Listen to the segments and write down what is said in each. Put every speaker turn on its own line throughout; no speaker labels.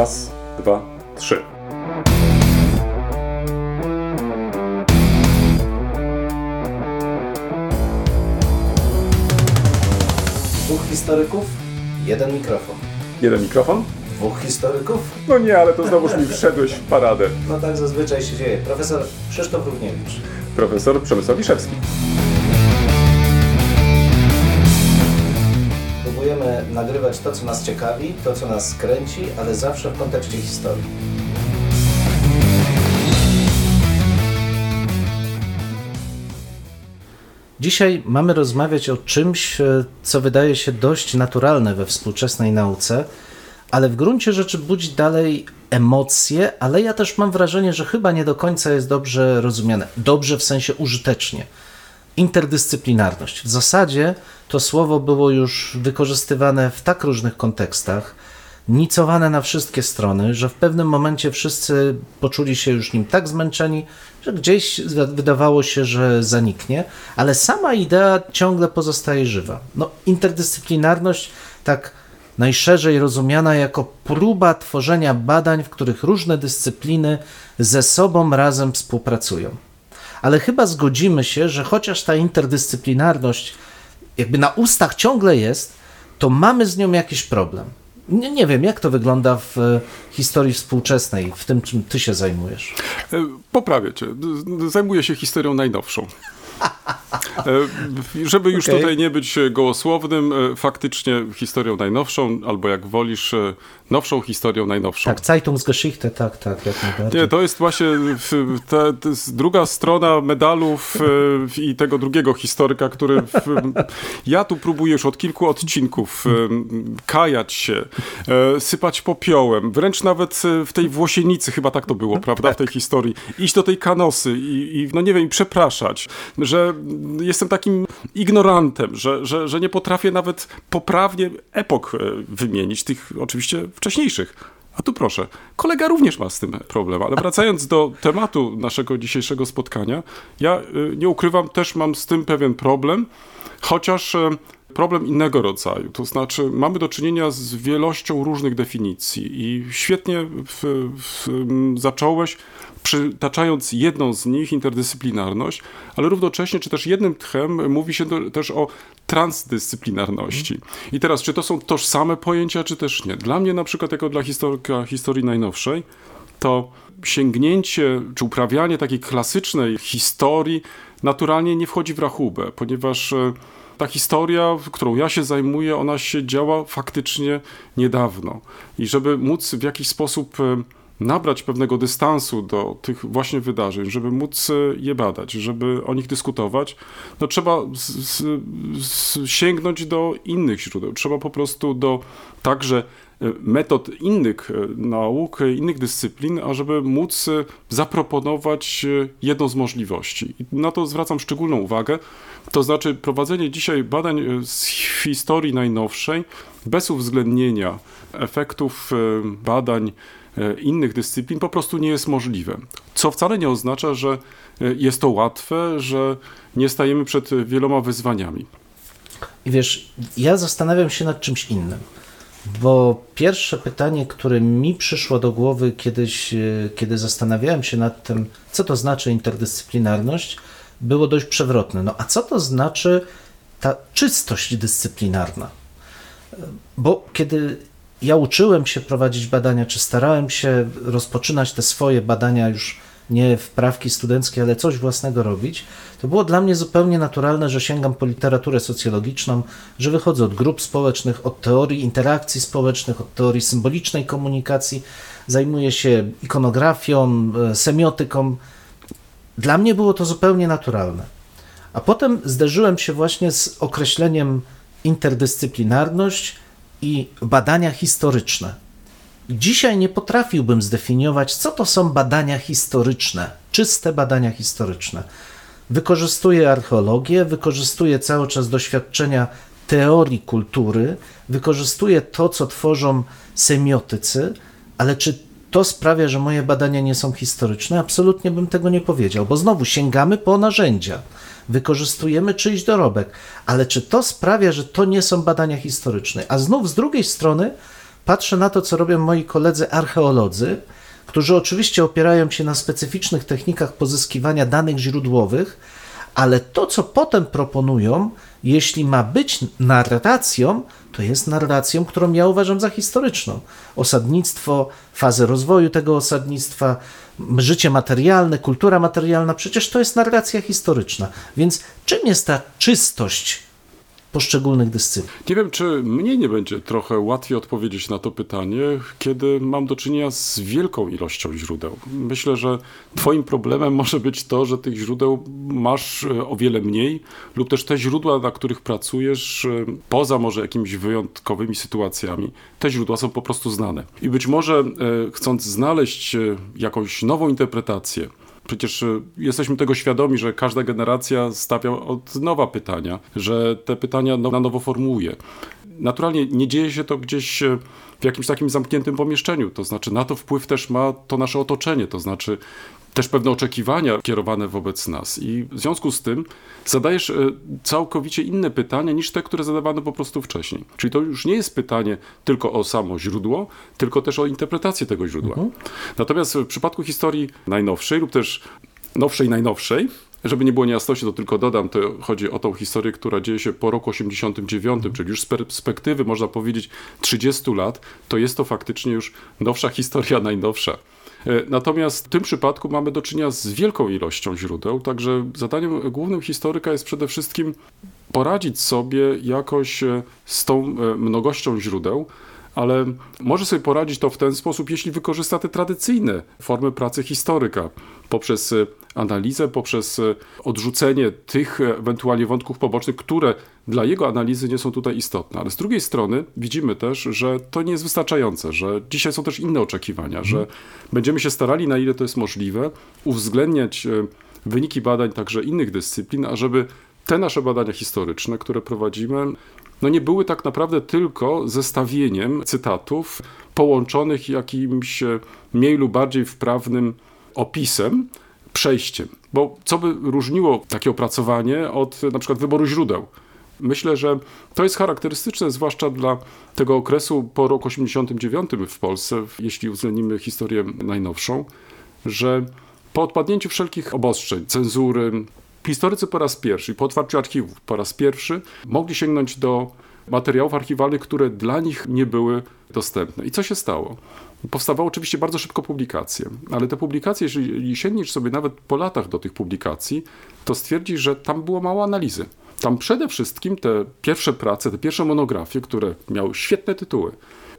Raz, dwa, trzy.
Dwóch historyków, jeden mikrofon.
Jeden mikrofon?
Dwóch historyków?
No nie, ale to znowuż mi wszedłeś w paradę.
No tak zazwyczaj się dzieje. Profesor Krzysztof Równiewicz.
Profesor Przemysław Wiszewski.
Nagrywać to, co nas ciekawi, to, co nas kręci, ale zawsze w kontekście historii. Dzisiaj mamy rozmawiać o czymś, e, co wydaje się dość naturalne we współczesnej nauce, ale w gruncie rzeczy budzi dalej emocje, ale ja też mam wrażenie, że chyba nie do końca jest dobrze rozumiane. Dobrze w sensie użytecznie. Interdyscyplinarność. W zasadzie to słowo było już wykorzystywane w tak różnych kontekstach, nicowane na wszystkie strony, że w pewnym momencie wszyscy poczuli się już nim tak zmęczeni, że gdzieś wydawało się, że zaniknie, ale sama idea ciągle pozostaje żywa. No, interdyscyplinarność, tak najszerzej rozumiana jako próba tworzenia badań, w których różne dyscypliny ze sobą razem współpracują. Ale chyba zgodzimy się, że chociaż ta interdyscyplinarność jakby na ustach ciągle jest, to mamy z nią jakiś problem. Nie, nie wiem, jak to wygląda w e, historii współczesnej, w tym, czym ty się zajmujesz.
E, poprawię cię. Zajmuję się historią najnowszą. E, żeby już okay. tutaj nie być gołosłownym, faktycznie historią najnowszą, albo jak wolisz, nowszą historią najnowszą.
Tak, Zeitungsgeschichte, tak, tak, jak
najbardziej. Nie, to jest właśnie ta, ta jest druga strona medalów i tego drugiego historyka, który w, ja tu próbuję już od kilku odcinków kajać się, e, sypać popiołem, wręcz nawet e, w tej Włosienicy, chyba tak to było, prawda, w tej historii, iść do tej kanosy i, i no nie wiem, przepraszać, że jestem takim ignorantem, że, że, że nie potrafię nawet poprawnie epok e, wymienić, tych oczywiście wcześniejszych. A tu proszę, kolega również ma z tym problem, ale wracając do tematu naszego dzisiejszego spotkania, ja y, nie ukrywam, też mam z tym pewien problem, chociaż y, problem innego rodzaju. To znaczy, mamy do czynienia z wielością różnych definicji i świetnie w, w, zacząłeś przytaczając jedną z nich, interdyscyplinarność, ale równocześnie, czy też jednym tchem mówi się do, też o transdyscyplinarności. I teraz, czy to są tożsame pojęcia, czy też nie? Dla mnie na przykład, jako dla historyka historii najnowszej, to sięgnięcie czy uprawianie takiej klasycznej historii naturalnie nie wchodzi w rachubę, ponieważ e, ta historia, którą ja się zajmuję, ona się działa faktycznie niedawno. I żeby móc w jakiś sposób e, nabrać pewnego dystansu do tych właśnie wydarzeń, żeby móc e, je badać, żeby o nich dyskutować, no trzeba z, z, sięgnąć do innych źródeł. Trzeba po prostu do także metod innych e, nauk, innych dyscyplin, ażeby móc zaproponować jedną z możliwości. I na to zwracam szczególną uwagę. To znaczy prowadzenie dzisiaj badań z historii najnowszej bez uwzględnienia efektów badań E, innych dyscyplin po prostu nie jest możliwe. Co wcale nie oznacza, że e, jest to łatwe, że nie stajemy przed wieloma wyzwaniami.
I wiesz, ja zastanawiam się nad czymś innym. Bo pierwsze pytanie, które mi przyszło do głowy kiedyś, e, kiedy zastanawiałem się nad tym, co to znaczy interdyscyplinarność, było dość przewrotne. No a co to znaczy ta czystość dyscyplinarna? Bo kiedy ja uczyłem się prowadzić badania, czy starałem się rozpoczynać te swoje badania już nie wprawki studenckie, ale coś własnego robić, to było dla mnie zupełnie naturalne, że sięgam po literaturę socjologiczną, że wychodzę od grup społecznych, od teorii interakcji społecznych, od teorii symbolicznej komunikacji, zajmuję się ikonografią, e, semiotyką. Dla mnie było to zupełnie naturalne. A potem zderzyłem się właśnie z określeniem interdyscyplinarność, i badania historyczne. Dzisiaj nie potrafiłbym zdefiniować, co to są badania historyczne, czyste badania historyczne. Wykorzystuję archeologię, wykorzystuję cały czas doświadczenia teorii kultury, wykorzystuję to, co tworzą semiotycy, ale czy to sprawia, że moje badania nie są historyczne? Absolutnie bym tego nie powiedział, bo znowu sięgamy po narzędzia wykorzystujemy czyjś dorobek, ale czy to sprawia, że to nie są badania historyczne? A znów z drugiej strony patrzę na to, co robią moi koledzy archeolodzy, którzy oczywiście opierają się na specyficznych technikach pozyskiwania danych źródłowych, ale to, co potem proponują, jeśli ma być narracją, to jest narracją, którą ja uważam za historyczną. Osadnictwo, fazę rozwoju tego osadnictwa, życie materialne, kultura materialna, przecież to jest narracja historyczna. Więc czym jest ta czystość poszczególnych dyscyplin.
Nie wiem, czy mnie nie będzie trochę łatwiej odpowiedzieć na to pytanie, kiedy mam do czynienia z wielką ilością źródeł. Myślę, że Twoim problemem może być to, że tych źródeł masz e, o wiele mniej, lub też te źródła, na których pracujesz, e, poza może jakimiś wyjątkowymi sytuacjami, te źródła są po prostu znane. I być może e, chcąc znaleźć jakąś nową interpretację, Przecież e, jesteśmy tego świadomi, że każda generacja stawia od nowa pytania, że te pytania na nowo formułuje. Naturalnie nie dzieje się to gdzieś e, w jakimś takim zamkniętym pomieszczeniu, to znaczy na to wpływ też ma to nasze otoczenie, to znaczy też pewne oczekiwania kierowane wobec nas. I w związku z tym zadajesz e, całkowicie inne pytania niż te, które zadawano po prostu wcześniej. Czyli to już nie jest pytanie tylko o samo źródło, tylko też o interpretację tego źródła. Mhm. Natomiast w przypadku historii najnowszej lub też nowszej, najnowszej, żeby nie było niejasności, to tylko dodam, to chodzi o tą historię, która dzieje się po roku 89, czyli już z perspektywy, można powiedzieć, 30 lat, to jest to faktycznie już nowsza historia, najnowsza. E, natomiast w tym przypadku mamy do czynienia z wielką ilością źródeł, także zadaniem głównym historyka jest przede wszystkim poradzić sobie jakoś e, z tą e, mnogością źródeł, ale może sobie poradzić to w ten sposób, jeśli wykorzysta te tradycyjne formy pracy historyka poprzez analizę, poprzez odrzucenie tych ewentualnie wątków pobocznych, które dla jego analizy nie są tutaj istotne. Ale z drugiej strony widzimy też, że to nie jest wystarczające, że dzisiaj są też inne oczekiwania, że będziemy się starali, na ile to jest możliwe, uwzględniać e, wyniki badań także innych dyscyplin, ażeby te nasze badania historyczne, które prowadzimy, no nie były tak naprawdę tylko zestawieniem cytatów połączonych jakimś mniej lub bardziej wprawnym opisem, przejściem. Bo co by różniło takie opracowanie od na przykład wyboru źródeł? Myślę, że to jest charakterystyczne, zwłaszcza dla tego okresu po roku 89 w Polsce, jeśli uwzględnimy historię najnowszą, że po odpadnięciu wszelkich obostrzeń, cenzury, historycy po raz pierwszy, po otwarciu archiwów po raz pierwszy, mogli sięgnąć do materiałów archiwalnych, które dla nich nie były dostępne. I co się stało? Powstawały oczywiście bardzo szybko publikacje, ale te publikacje, jeżeli sięgniesz sobie nawet po latach do tych publikacji, to stwierdzisz, że tam było mało analizy. Tam przede wszystkim te pierwsze prace, te pierwsze monografie, które miały świetne tytuły,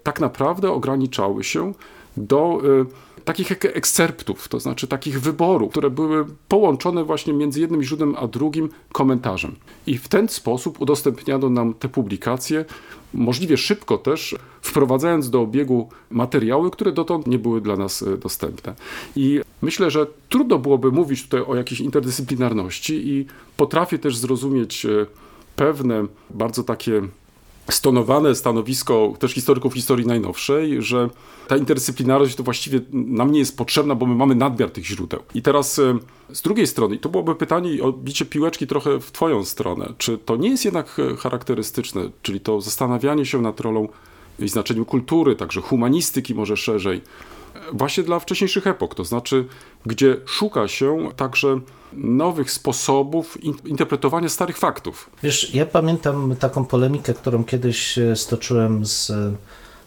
tak naprawdę ograniczały się do y, takich ekscerptów, to znaczy takich wyborów, które były połączone właśnie między jednym źródłem a drugim komentarzem. I w ten sposób udostępniano nam te publikacje, możliwie szybko też, wprowadzając do obiegu materiały, które dotąd nie były dla nas y, dostępne. I myślę, że trudno byłoby mówić tutaj o jakiejś interdyscyplinarności i potrafię też zrozumieć y, pewne bardzo takie stonowane stanowisko też historyków historii najnowszej, że ta interdyscyplinarność to właściwie nam nie jest potrzebna, bo my mamy nadmiar tych źródeł. I teraz e, z drugiej strony, i to byłoby pytanie o bicie piłeczki trochę w twoją stronę, czy to nie jest jednak e, charakterystyczne, czyli to zastanawianie się nad rolą i znaczeniem kultury, także humanistyki może szerzej, właśnie dla wcześniejszych epok, to znaczy, gdzie szuka się także nowych sposobów interpretowania starych faktów.
Wiesz, ja pamiętam taką polemikę, którą kiedyś e, stoczyłem z.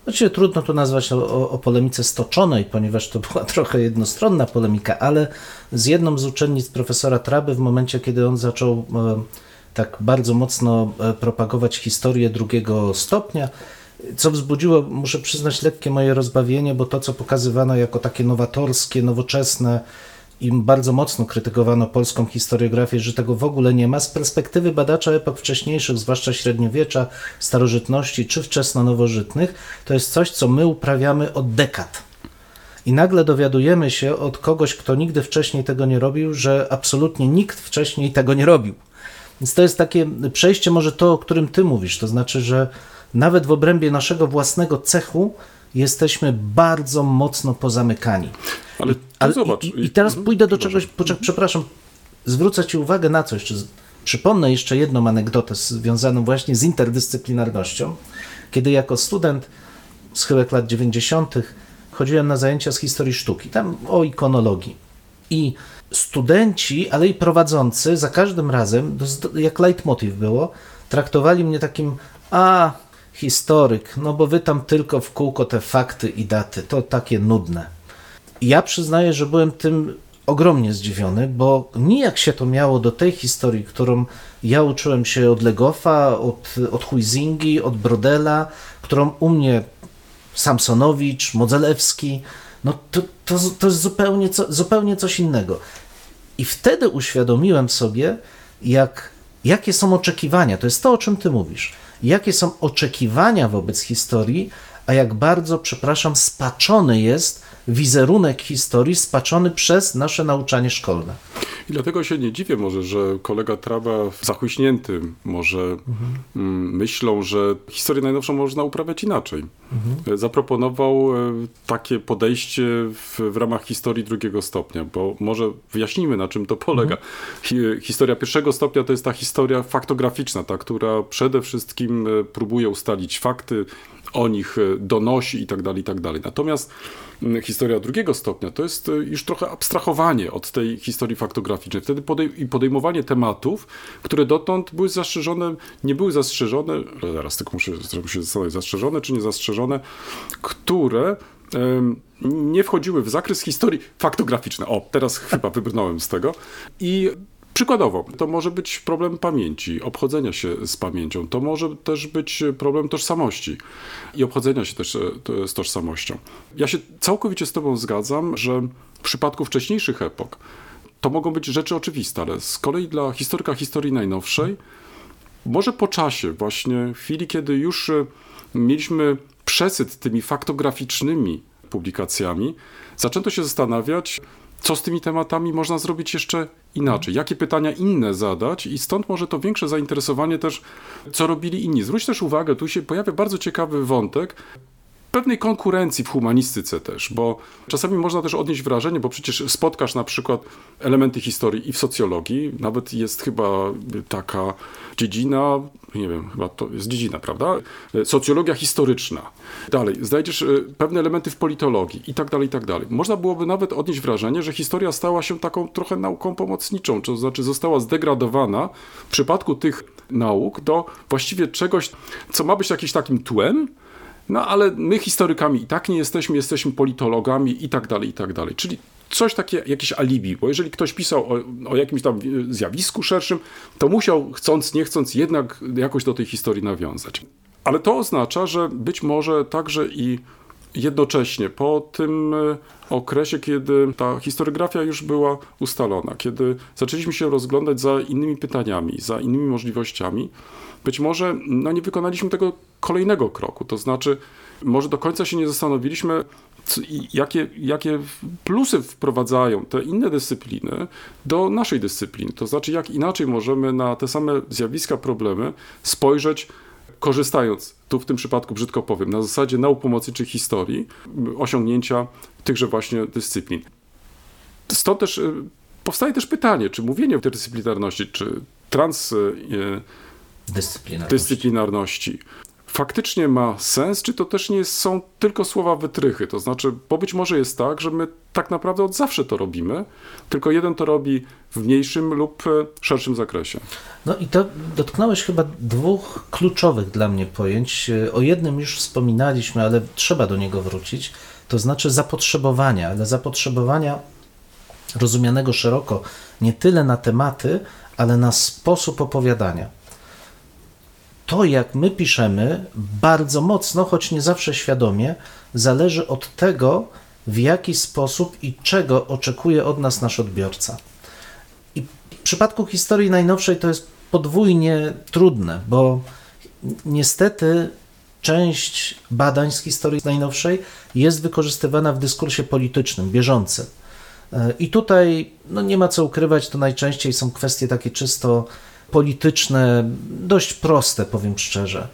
Właściwie trudno to nazwać o, o polemice stoczonej, ponieważ to była trochę jednostronna polemika, ale z jedną z uczennic profesora Traby w momencie, kiedy on zaczął e, tak bardzo mocno e, propagować historię drugiego stopnia, co wzbudziło, muszę przyznać, lekkie moje rozbawienie, bo to, co pokazywano jako takie nowatorskie, nowoczesne, i bardzo mocno krytykowano polską historiografię, że tego w ogóle nie ma. Z perspektywy badacza epok wcześniejszych, zwłaszcza średniowiecza, starożytności czy wczesno-nowożytnych, to jest coś, co my uprawiamy od dekad. I nagle dowiadujemy się od kogoś, kto nigdy wcześniej tego nie robił, że absolutnie nikt wcześniej tego nie robił. Więc to jest takie przejście, może to, o którym ty mówisz, to znaczy, że nawet w obrębie naszego własnego cechu jesteśmy bardzo mocno pozamykani.
Ale, Ale zobacz.
I, I, teraz mhm. pójdę do czegoś, poczek, przepraszam, zwrócę Ci uwagę na coś, czy przypomnę jeszcze jedną anegdotę związaną właśnie z interdyscyplinarnością, kiedy jako student schyłek lat 90., chodziłem na zajęcia z historii sztuki, tam o ikonologii. I studenci, ale i prowadzący za każdym razem, jak leitmotiv było, traktowali mnie takim, a historyk, no bo wy tam tylko w kółko te fakty i daty, to takie nudne. Ja przyznaję, że byłem tym ogromnie zdziwiony, bo nijak się to miało do tej historii, którą ja uczyłem się od Legoffa, od, od Huizingi, od Brodela, którą u mnie Samsonowicz, Modzelewski, no to, to, to jest zupełnie, co, zupełnie coś innego. I wtedy uświadomiłem sobie, jak, jakie są oczekiwania. To jest to, o czym ty mówisz. Jakie są oczekiwania wobec historii, a jak bardzo, przepraszam, spaczony jest wizerunek historii spaczony przez nasze nauczanie szkolne.
I dlatego się nie dziwię może, że kolega Trawa zachłyśnięty może mhm. myślą, że historię najnowszą można uprawiać inaczej. Mhm. Zaproponował e, takie podejście w, w, ramach historii drugiego stopnia, bo może wyjaśnijmy na czym to polega. Mhm. Historia pierwszego stopnia to jest ta historia faktograficzna, ta, która przede wszystkim e, próbuje ustalić fakty, o nich e, donosi i tak dalej, i tak dalej. Natomiast historia drugiego stopnia to jest e, już trochę abstrahowanie od tej historii faktograficznej. Wtedy podej i podejmowanie tematów, które dotąd były zastrzeżone, nie były zastrzeżone, zaraz tylko muszę, muszę się zastanowić, zastrzeżone czy nie zastrzeżone, które nie wchodziły w zakres historii faktograficznej. O, teraz chyba wybrnąłem z tego. I Przykładowo, to może być problem pamięci, obchodzenia się z pamięcią, to może też być problem tożsamości i obchodzenia się też e, z tożsamością. Ja się całkowicie z Tobą zgadzam, że w przypadku wcześniejszych epok to mogą być rzeczy oczywiste, ale z kolei dla historyka historii najnowszej, może po czasie, właśnie w chwili, kiedy już e, mieliśmy przesyt tymi faktograficznymi publikacjami, zaczęto się zastanawiać, co z tymi tematami można zrobić jeszcze inaczej, jakie pytania inne zadać? I stąd może to większe zainteresowanie też, co robili inni. Zwróć też uwagę, tu się pojawia bardzo ciekawy wątek, pewnej konkurencji w humanistyce też, bo czasami można też odnieść wrażenie, bo przecież spotkasz na przykład elementy historii i w socjologii, nawet jest chyba taka dziedzina, nie wiem, chyba to jest dziedzina, prawda? Socjologia historyczna. Dalej, znajdziesz e, pewne elementy w politologii i tak dalej, i tak dalej. Można byłoby nawet odnieść wrażenie, że historia stała się taką trochę nauką pomocniczą, to znaczy została zdegradowana w przypadku tych nauk do właściwie czegoś, co ma być jakimś takim tłem, no ale my historykami i tak nie jesteśmy, jesteśmy politologami i tak dalej, i tak dalej. Czyli coś takie, jakieś alibi, bo jeżeli ktoś pisał o, o, jakimś tam zjawisku szerszym, to musiał, chcąc, nie chcąc, jednak jakoś do tej historii nawiązać. Ale to oznacza, że być może także i jednocześnie po tym e, okresie, kiedy ta historiografia już była ustalona, kiedy zaczęliśmy się rozglądać za innymi pytaniami, za innymi możliwościami, być może no, nie wykonaliśmy tego kolejnego kroku. To znaczy, może do końca się nie zastanowiliśmy, co, jakie, jakie plusy wprowadzają te inne dyscypliny do naszej dyscypliny. To znaczy, jak inaczej możemy na te same zjawiska, problemy spojrzeć, korzystając, tu w tym przypadku brzydko powiem, na zasadzie nauk pomocy czy historii, osiągnięcia tychże właśnie dyscyplin. Stąd też y, powstaje też pytanie, czy mówienie o interdyscyplinarności, czy trans y,
dyscyplinarności.
dyscyplinarności faktycznie ma sens, czy to też nie są tylko słowa wytrychy? To znaczy, bo być może jest tak, że my tak naprawdę od zawsze to robimy, tylko jeden to robi w mniejszym lub e, szerszym zakresie.
No i to dotknąłeś chyba dwóch kluczowych dla mnie pojęć. O jednym już wspominaliśmy, ale trzeba do niego wrócić, to znaczy zapotrzebowania, ale zapotrzebowania rozumianego szeroko nie tyle na tematy, ale na sposób opowiadania to, jak my piszemy, bardzo mocno, choć nie zawsze świadomie, zależy od tego, w jaki sposób i czego oczekuje od nas nasz odbiorca. I w przypadku historii najnowszej to jest podwójnie trudne, bo niestety część badań z historii najnowszej jest wykorzystywana w dyskursie politycznym, bieżącym. I tutaj no nie ma co ukrywać, to najczęściej są kwestie takie czysto polityczne, dość proste, powiem szczerze.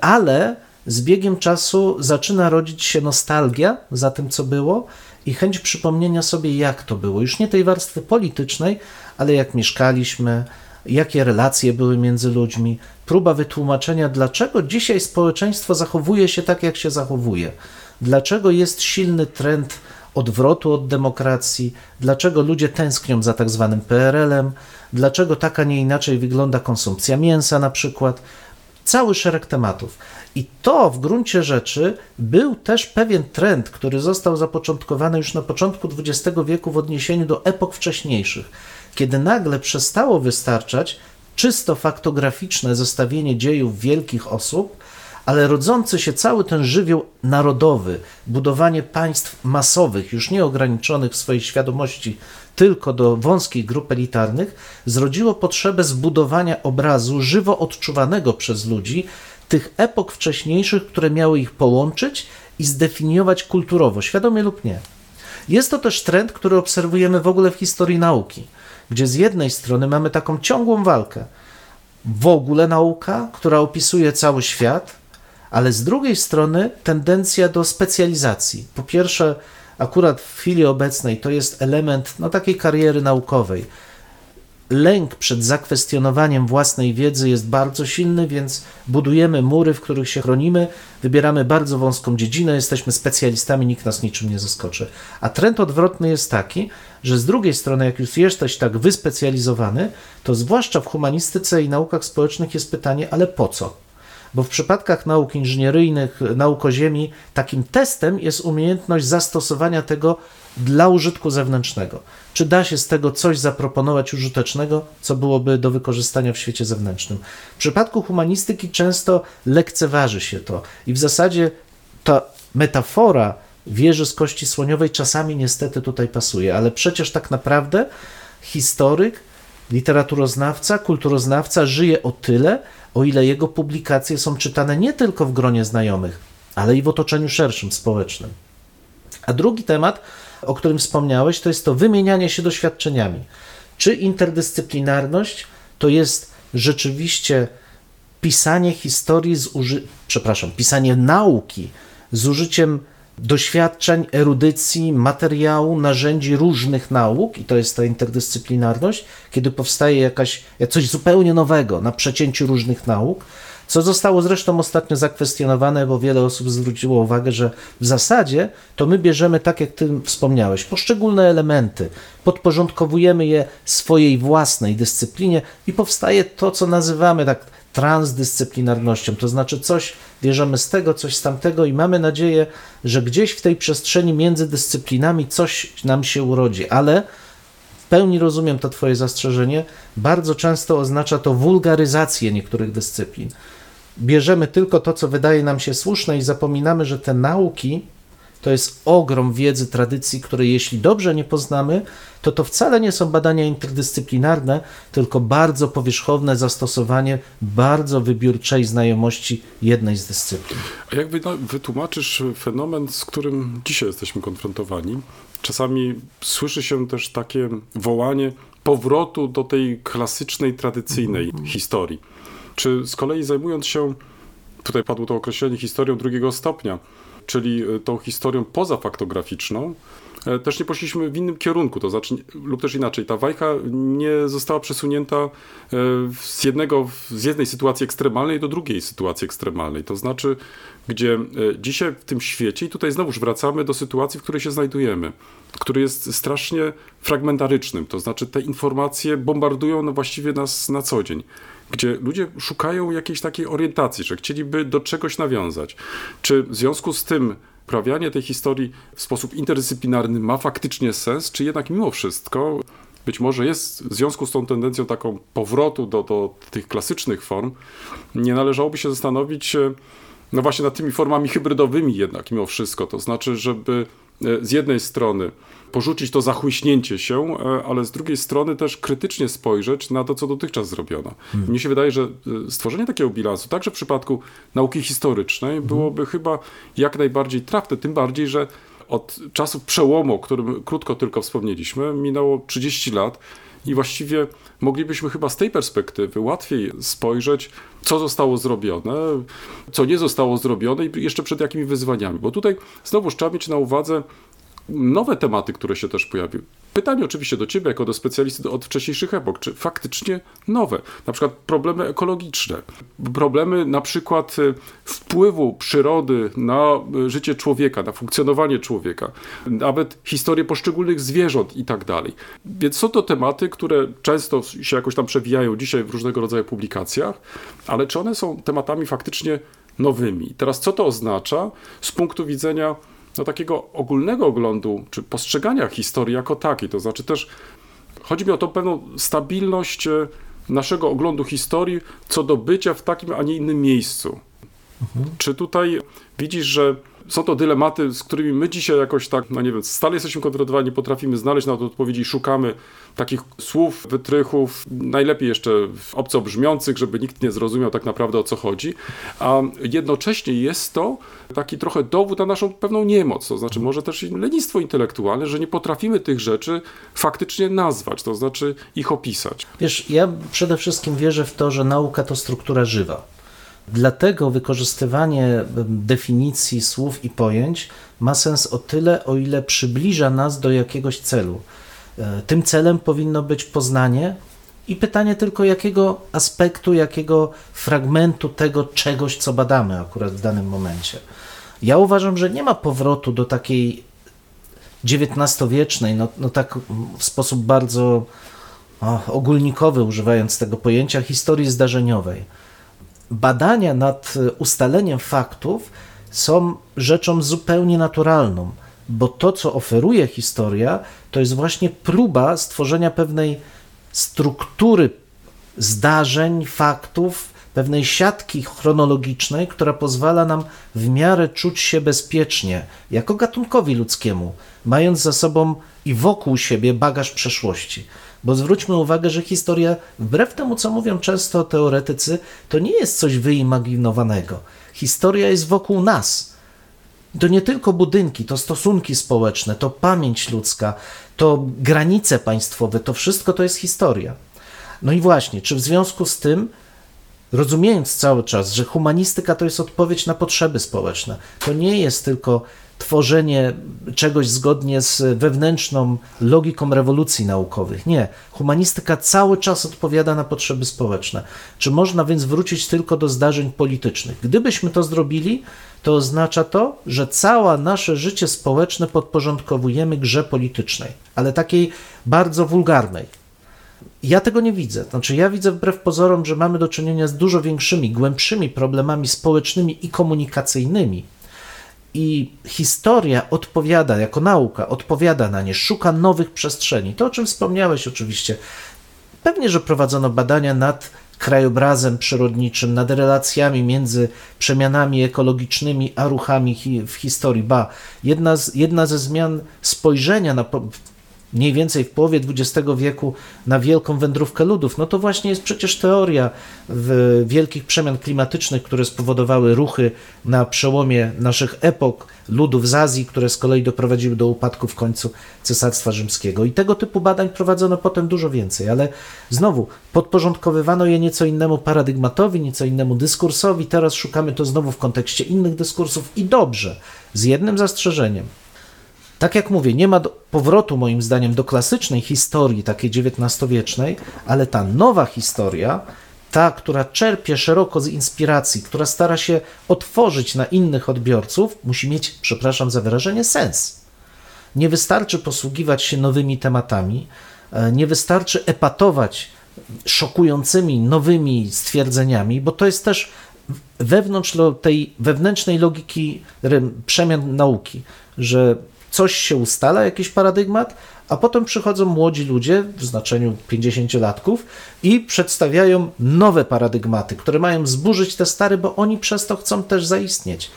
Ale z biegiem czasu zaczyna rodzić się nostalgia za tym, co było i chęć przypomnienia sobie, jak to było. Już nie tej warstwy politycznej, ale jak mieszkaliśmy, jakie relacje były między ludźmi, próba wytłumaczenia, dlaczego dzisiaj społeczeństwo zachowuje się tak, jak się zachowuje, dlaczego jest silny trend odwrotu od demokracji, dlaczego ludzie tęsknią za tak zwanym PRL-em, dlaczego tak, a nie inaczej wygląda konsumpcja mięsa na przykład. Cały szereg tematów. I to w gruncie rzeczy był też pewien trend, który został zapoczątkowany już na początku XX wieku w odniesieniu do epok wcześniejszych, kiedy nagle przestało wystarczać czysto faktograficzne zestawienie dziejów wielkich osób, ale rodzący się cały ten żywioł narodowy, budowanie państw masowych, już nie ograniczonych w swojej świadomości tylko do wąskich grup elitarnych, zrodziło potrzebę zbudowania obrazu żywo odczuwanego przez ludzi tych epok wcześniejszych, które miały ich połączyć i zdefiniować kulturowo, świadomie lub nie. Jest to też trend, który obserwujemy w ogóle w historii nauki, gdzie z jednej strony mamy taką ciągłą walkę, w ogóle nauka, która opisuje cały świat, ale z drugiej strony tendencja do specjalizacji. Po pierwsze, akurat w chwili obecnej to jest element no, takiej kariery naukowej. Lęk przed zakwestionowaniem własnej wiedzy jest bardzo silny, więc budujemy mury, w których się chronimy, wybieramy bardzo wąską dziedzinę, jesteśmy specjalistami, nikt nas niczym nie zaskoczy. A trend odwrotny jest taki, że z drugiej strony, jak już jesteś tak wyspecjalizowany, to zwłaszcza w humanistyce i naukach społecznych jest pytanie, ale po co? Bo w przypadkach nauk inżynieryjnych, nauk o ziemi, takim testem jest umiejętność zastosowania tego dla użytku zewnętrznego. Czy da się z tego coś zaproponować użytecznego, co byłoby do wykorzystania w świecie zewnętrznym? W przypadku humanistyki często lekceważy się to i w zasadzie ta metafora wieży z kości słoniowej czasami niestety tutaj pasuje, ale przecież tak naprawdę historyk, literaturoznawca, kulturoznawca żyje o tyle, o ile jego publikacje są czytane nie tylko w gronie znajomych, ale i w otoczeniu szerszym, społecznym. A drugi temat, o którym wspomniałeś, to jest to wymienianie się doświadczeniami. Czy interdyscyplinarność to jest rzeczywiście pisanie historii z uży... przepraszam, pisanie nauki z użyciem doświadczeń, erudycji, materiału, narzędzi różnych nauk, i to jest ta interdyscyplinarność, kiedy powstaje jakaś coś zupełnie nowego na przecięciu różnych nauk, co zostało zresztą ostatnio zakwestionowane, bo wiele osób zwróciło uwagę, że w zasadzie to my bierzemy, tak jak ty wspomniałeś, poszczególne elementy, podporządkowujemy je swojej własnej dyscyplinie i powstaje to, co nazywamy tak transdyscyplinarnością, to znaczy coś bierzemy z tego, coś z tamtego i mamy nadzieję, że gdzieś w tej przestrzeni między dyscyplinami coś nam się urodzi, ale w pełni rozumiem to Twoje zastrzeżenie. Bardzo często oznacza to wulgaryzację niektórych dyscyplin. Bierzemy tylko to, co wydaje nam się słuszne i zapominamy, że te nauki to jest ogrom wiedzy, tradycji, której jeśli dobrze nie poznamy, to to wcale nie są badania interdyscyplinarne, tylko bardzo powierzchowne zastosowanie bardzo wybiórczej znajomości jednej z dyscyplin.
A jak wytłumaczysz fenomen, z którym dzisiaj jesteśmy konfrontowani? Czasami słyszy się też takie wołanie powrotu do tej klasycznej, tradycyjnej mhm. historii. Czy z kolei zajmując się, tutaj padło to określenie, historią drugiego stopnia, czyli e, tą historią pozafaktograficzną, też nie poszliśmy w innym kierunku, to znaczy, lub też inaczej, ta wajcha nie została przesunięta e, z, jednego, z jednej sytuacji ekstremalnej do drugiej sytuacji ekstremalnej. To znaczy, gdzie dzisiaj w tym świecie, i tutaj znowuż wracamy do sytuacji, w której się znajdujemy, który jest strasznie fragmentarycznym, to znaczy te informacje bombardują no właściwie nas na co dzień gdzie ludzie szukają jakiejś takiej orientacji, że chcieliby do czegoś nawiązać. Czy w związku z tym uprawianie tej historii w sposób interdyscyplinarny ma faktycznie sens, czy jednak mimo wszystko być może jest w związku z tą tendencją taką powrotu do, do tych klasycznych form, nie należałoby się zastanowić no właśnie nad tymi formami hybrydowymi jednak mimo wszystko, to znaczy, żeby e, z jednej strony porzucić to zachłyśnięcie się, e, ale z drugiej strony też krytycznie spojrzeć na to, co dotychczas zrobiono. Hmm. Mnie się wydaje, że e, stworzenie takiego bilansu, także w przypadku nauki historycznej, hmm. byłoby chyba jak najbardziej trafne, tym bardziej, że od czasów przełomu, o którym krótko tylko wspomnieliśmy, minęło 30 lat i właściwie moglibyśmy chyba z tej perspektywy łatwiej spojrzeć, co zostało zrobione, co nie zostało zrobione i jeszcze przed jakimi wyzwaniami. Bo tutaj znowu trzeba mieć na uwadze nowe tematy, które się też pojawiły. Pytanie oczywiście do ciebie, jako do specjalisty od wcześniejszych epok, czy faktycznie nowe, na przykład problemy ekologiczne, problemy na przykład e, wpływu przyrody na e, życie człowieka, na funkcjonowanie człowieka, nawet historię poszczególnych zwierząt i tak dalej. Więc są to tematy, które często się jakoś tam przewijają dzisiaj w różnego rodzaju publikacjach, ale czy one są tematami faktycznie nowymi? Teraz co to oznacza z punktu widzenia no, takiego ogólnego oglądu, czy postrzegania historii jako takiej. To znaczy też chodzi mi o tą pewną stabilność e, naszego oglądu historii co do bycia w takim, a nie innym miejscu. Mhm. Czy tutaj widzisz, że są to dylematy, z którymi my dzisiaj jakoś tak, no nie wiem, stale jesteśmy konfrontowani, potrafimy znaleźć na to odpowiedzi szukamy takich słów, wytrychów, najlepiej jeszcze obco brzmiących, żeby nikt nie zrozumiał tak naprawdę o co chodzi, a jednocześnie jest to taki trochę dowód na naszą pewną niemoc, to znaczy może też lenistwo intelektualne, że nie potrafimy tych rzeczy faktycznie nazwać, to znaczy ich opisać.
Wiesz, ja przede wszystkim wierzę w to, że nauka to struktura żywa. Dlatego wykorzystywanie definicji słów i pojęć ma sens o tyle, o ile przybliża nas do jakiegoś celu. E, tym celem powinno być poznanie i pytanie tylko, jakiego aspektu, jakiego fragmentu tego czegoś, co badamy akurat w danym momencie. Ja uważam, że nie ma powrotu do takiej XIX-wiecznej, no, no tak w sposób bardzo o, ogólnikowy, używając tego pojęcia, historii zdarzeniowej badania nad e, ustaleniem faktów są rzeczą zupełnie naturalną, bo to, co oferuje historia, to jest właśnie próba stworzenia pewnej struktury zdarzeń, faktów, pewnej siatki chronologicznej, która pozwala nam w miarę czuć się bezpiecznie, jako gatunkowi ludzkiemu, mając za sobą i wokół siebie bagaż przeszłości. Bo zwróćmy uwagę, że historia, wbrew temu co mówią często teoretycy, to nie jest coś wyimaginowanego. Historia jest wokół nas. To nie tylko budynki, to stosunki społeczne, to pamięć ludzka, to granice państwowe, to wszystko to jest historia. No i właśnie, czy w związku z tym, rozumiejąc cały czas, że humanistyka to jest odpowiedź na potrzeby społeczne, to nie jest tylko tworzenie czegoś zgodnie z wewnętrzną logiką rewolucji naukowych. Nie. Humanistyka cały czas odpowiada na potrzeby społeczne. Czy można więc wrócić tylko do zdarzeń politycznych? Gdybyśmy to zrobili, to oznacza to, że całe nasze życie społeczne podporządkowujemy grze politycznej, ale takiej bardzo wulgarnej. Ja tego nie widzę. Znaczy, ja widzę wbrew pozorom, że mamy do czynienia z dużo większymi, głębszymi problemami społecznymi i komunikacyjnymi, i historia odpowiada, jako nauka, odpowiada na nie, szuka nowych przestrzeni. To, o czym wspomniałeś oczywiście. Pewnie, że prowadzono badania nad krajobrazem przyrodniczym, nad relacjami między przemianami ekologicznymi a ruchami w historii. Ba, jedna, z, jedna ze zmian spojrzenia na mniej więcej w połowie XX wieku na wielką wędrówkę ludów, no to właśnie jest przecież teoria wielkich przemian klimatycznych, które spowodowały ruchy na przełomie naszych epok ludów z Azji, które z kolei doprowadziły do upadku w końcu Cesarstwa Rzymskiego. I tego typu badań prowadzono potem dużo więcej, ale znowu podporządkowywano je nieco innemu paradygmatowi, nieco innemu dyskursowi. Teraz szukamy to znowu w kontekście innych dyskursów i dobrze, z jednym zastrzeżeniem – tak jak mówię, nie ma powrotu moim zdaniem do klasycznej historii, takiej XIX-wiecznej, ale ta nowa historia, ta, która czerpie szeroko z inspiracji, która stara się otworzyć na innych odbiorców, musi mieć, przepraszam za wyrażenie, sens. Nie wystarczy posługiwać się nowymi tematami, e, nie wystarczy epatować szokującymi nowymi stwierdzeniami, bo to jest też wewnątrz tej wewnętrznej logiki przemian nauki, że coś się ustala, jakiś paradygmat, a potem przychodzą młodzi ludzie w znaczeniu 50-latków i przedstawiają nowe paradygmaty, które mają zburzyć te stare, bo oni przez to chcą też zaistnieć.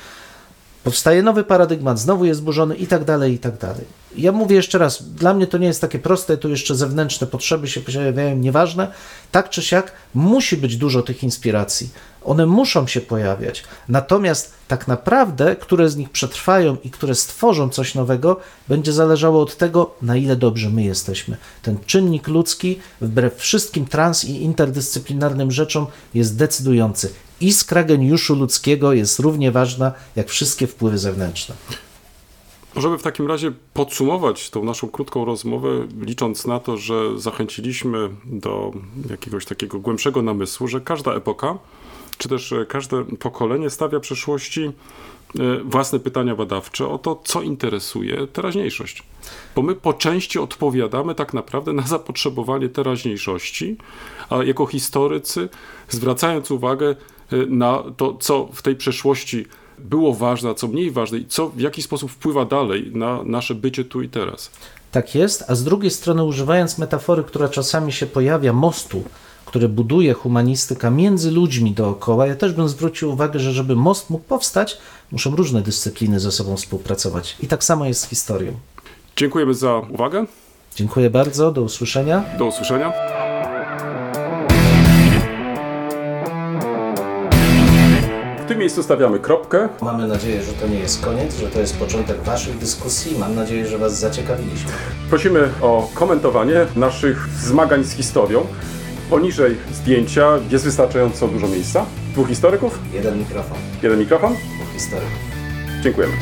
Powstaje nowy paradygmat, znowu jest zburzony i tak dalej, i tak dalej. Ja mówię jeszcze raz, dla mnie to nie jest takie proste, tu jeszcze zewnętrzne potrzeby się pojawiają, nieważne. Tak czy siak, musi być dużo tych inspiracji. One muszą się pojawiać. Natomiast tak naprawdę, które z nich przetrwają i które stworzą coś nowego, będzie zależało od tego, na ile dobrze my jesteśmy. Ten czynnik ludzki, wbrew wszystkim trans i interdyscyplinarnym rzeczom, jest decydujący. Iskra geniuszu ludzkiego jest równie ważna jak wszystkie wpływy zewnętrzne.
Możemy w takim razie podsumować tą naszą krótką rozmowę, licząc na to, że zachęciliśmy do jakiegoś takiego głębszego namysłu, że każda epoka, czy też e, każde pokolenie stawia przyszłości e, własne pytania badawcze o to, co interesuje teraźniejszość. Bo my po części odpowiadamy tak naprawdę na zapotrzebowanie teraźniejszości, a jako historycy, zwracając uwagę na to, co w tej przeszłości było ważne, a co mniej ważne i co w jaki sposób wpływa dalej na nasze bycie tu i teraz.
Tak jest, a z drugiej strony używając metafory, która czasami się pojawia, mostu, który buduje humanistyka między ludźmi dookoła, ja też bym zwrócił uwagę, że żeby most mógł powstać, muszą różne dyscypliny ze sobą współpracować. I tak samo jest z historią.
Dziękujemy za uwagę.
Dziękuję bardzo, do usłyszenia.
Do usłyszenia. W tym miejscu stawiamy kropkę.
Mamy nadzieję, że to nie jest koniec, że to jest początek Waszych dyskusji. Mam nadzieję, że Was zaciekawiliśmy.
Prosimy o komentowanie naszych zmagań z historią. Poniżej zdjęcia jest wystarczająco dużo miejsca. Dwóch historyków,
Jeden mikrofon,
jeden mikrofon.
dwóch historyków.
Dziękujemy.